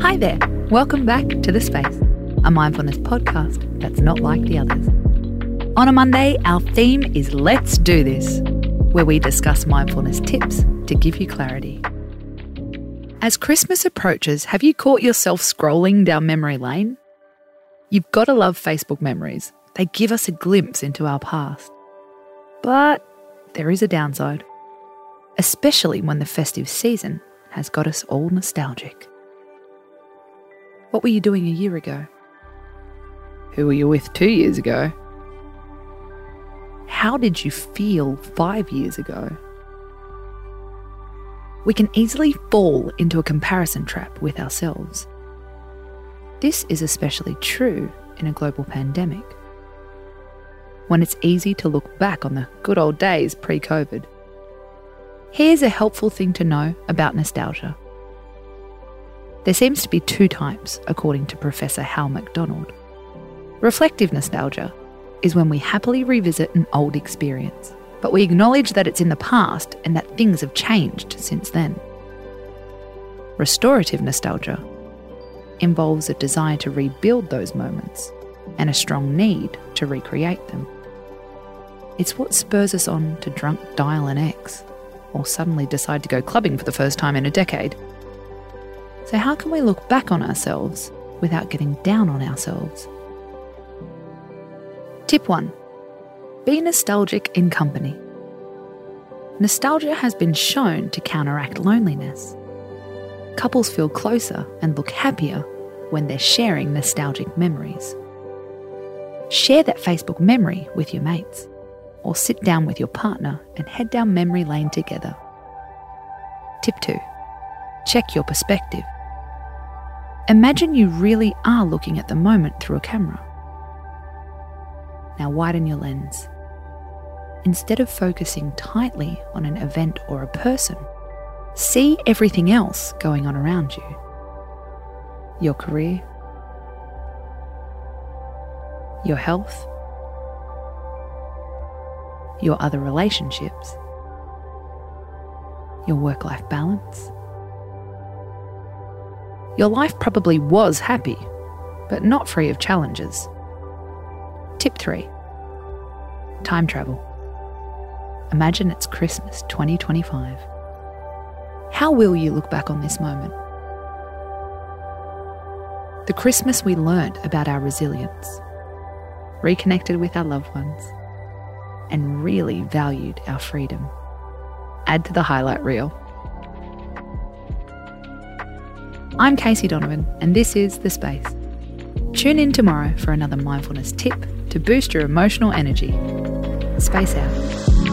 Hi there. Welcome back to The Space, a mindfulness podcast that's not like the others. On a Monday, our theme is Let's Do This, where we discuss mindfulness tips to give you clarity. As Christmas approaches, have you caught yourself scrolling down memory lane? You've got to love Facebook memories. They give us a glimpse into our past. But there is a downside, especially when the festive season has got us all nostalgic. What were you doing a year ago? Who were you with two years ago? How did you feel five years ago? We can easily fall into a comparison trap with ourselves. This is especially true in a global pandemic, when it's easy to look back on the good old days pre COVID. Here's a helpful thing to know about nostalgia. There seems to be two types, according to Professor Hal McDonald. Reflective nostalgia is when we happily revisit an old experience, but we acknowledge that it's in the past and that things have changed since then. Restorative nostalgia involves a desire to rebuild those moments and a strong need to recreate them. It's what spurs us on to drunk dial an ex or suddenly decide to go clubbing for the first time in a decade. So, how can we look back on ourselves without getting down on ourselves? Tip 1 Be nostalgic in company. Nostalgia has been shown to counteract loneliness. Couples feel closer and look happier when they're sharing nostalgic memories. Share that Facebook memory with your mates or sit down with your partner and head down memory lane together. Tip 2 Check your perspective. Imagine you really are looking at the moment through a camera. Now widen your lens. Instead of focusing tightly on an event or a person, see everything else going on around you your career, your health, your other relationships, your work life balance. Your life probably was happy, but not free of challenges. Tip 3 Time travel. Imagine it's Christmas 2025. How will you look back on this moment? The Christmas we learnt about our resilience, reconnected with our loved ones, and really valued our freedom. Add to the highlight reel. I'm Casey Donovan, and this is The Space. Tune in tomorrow for another mindfulness tip to boost your emotional energy. Space out.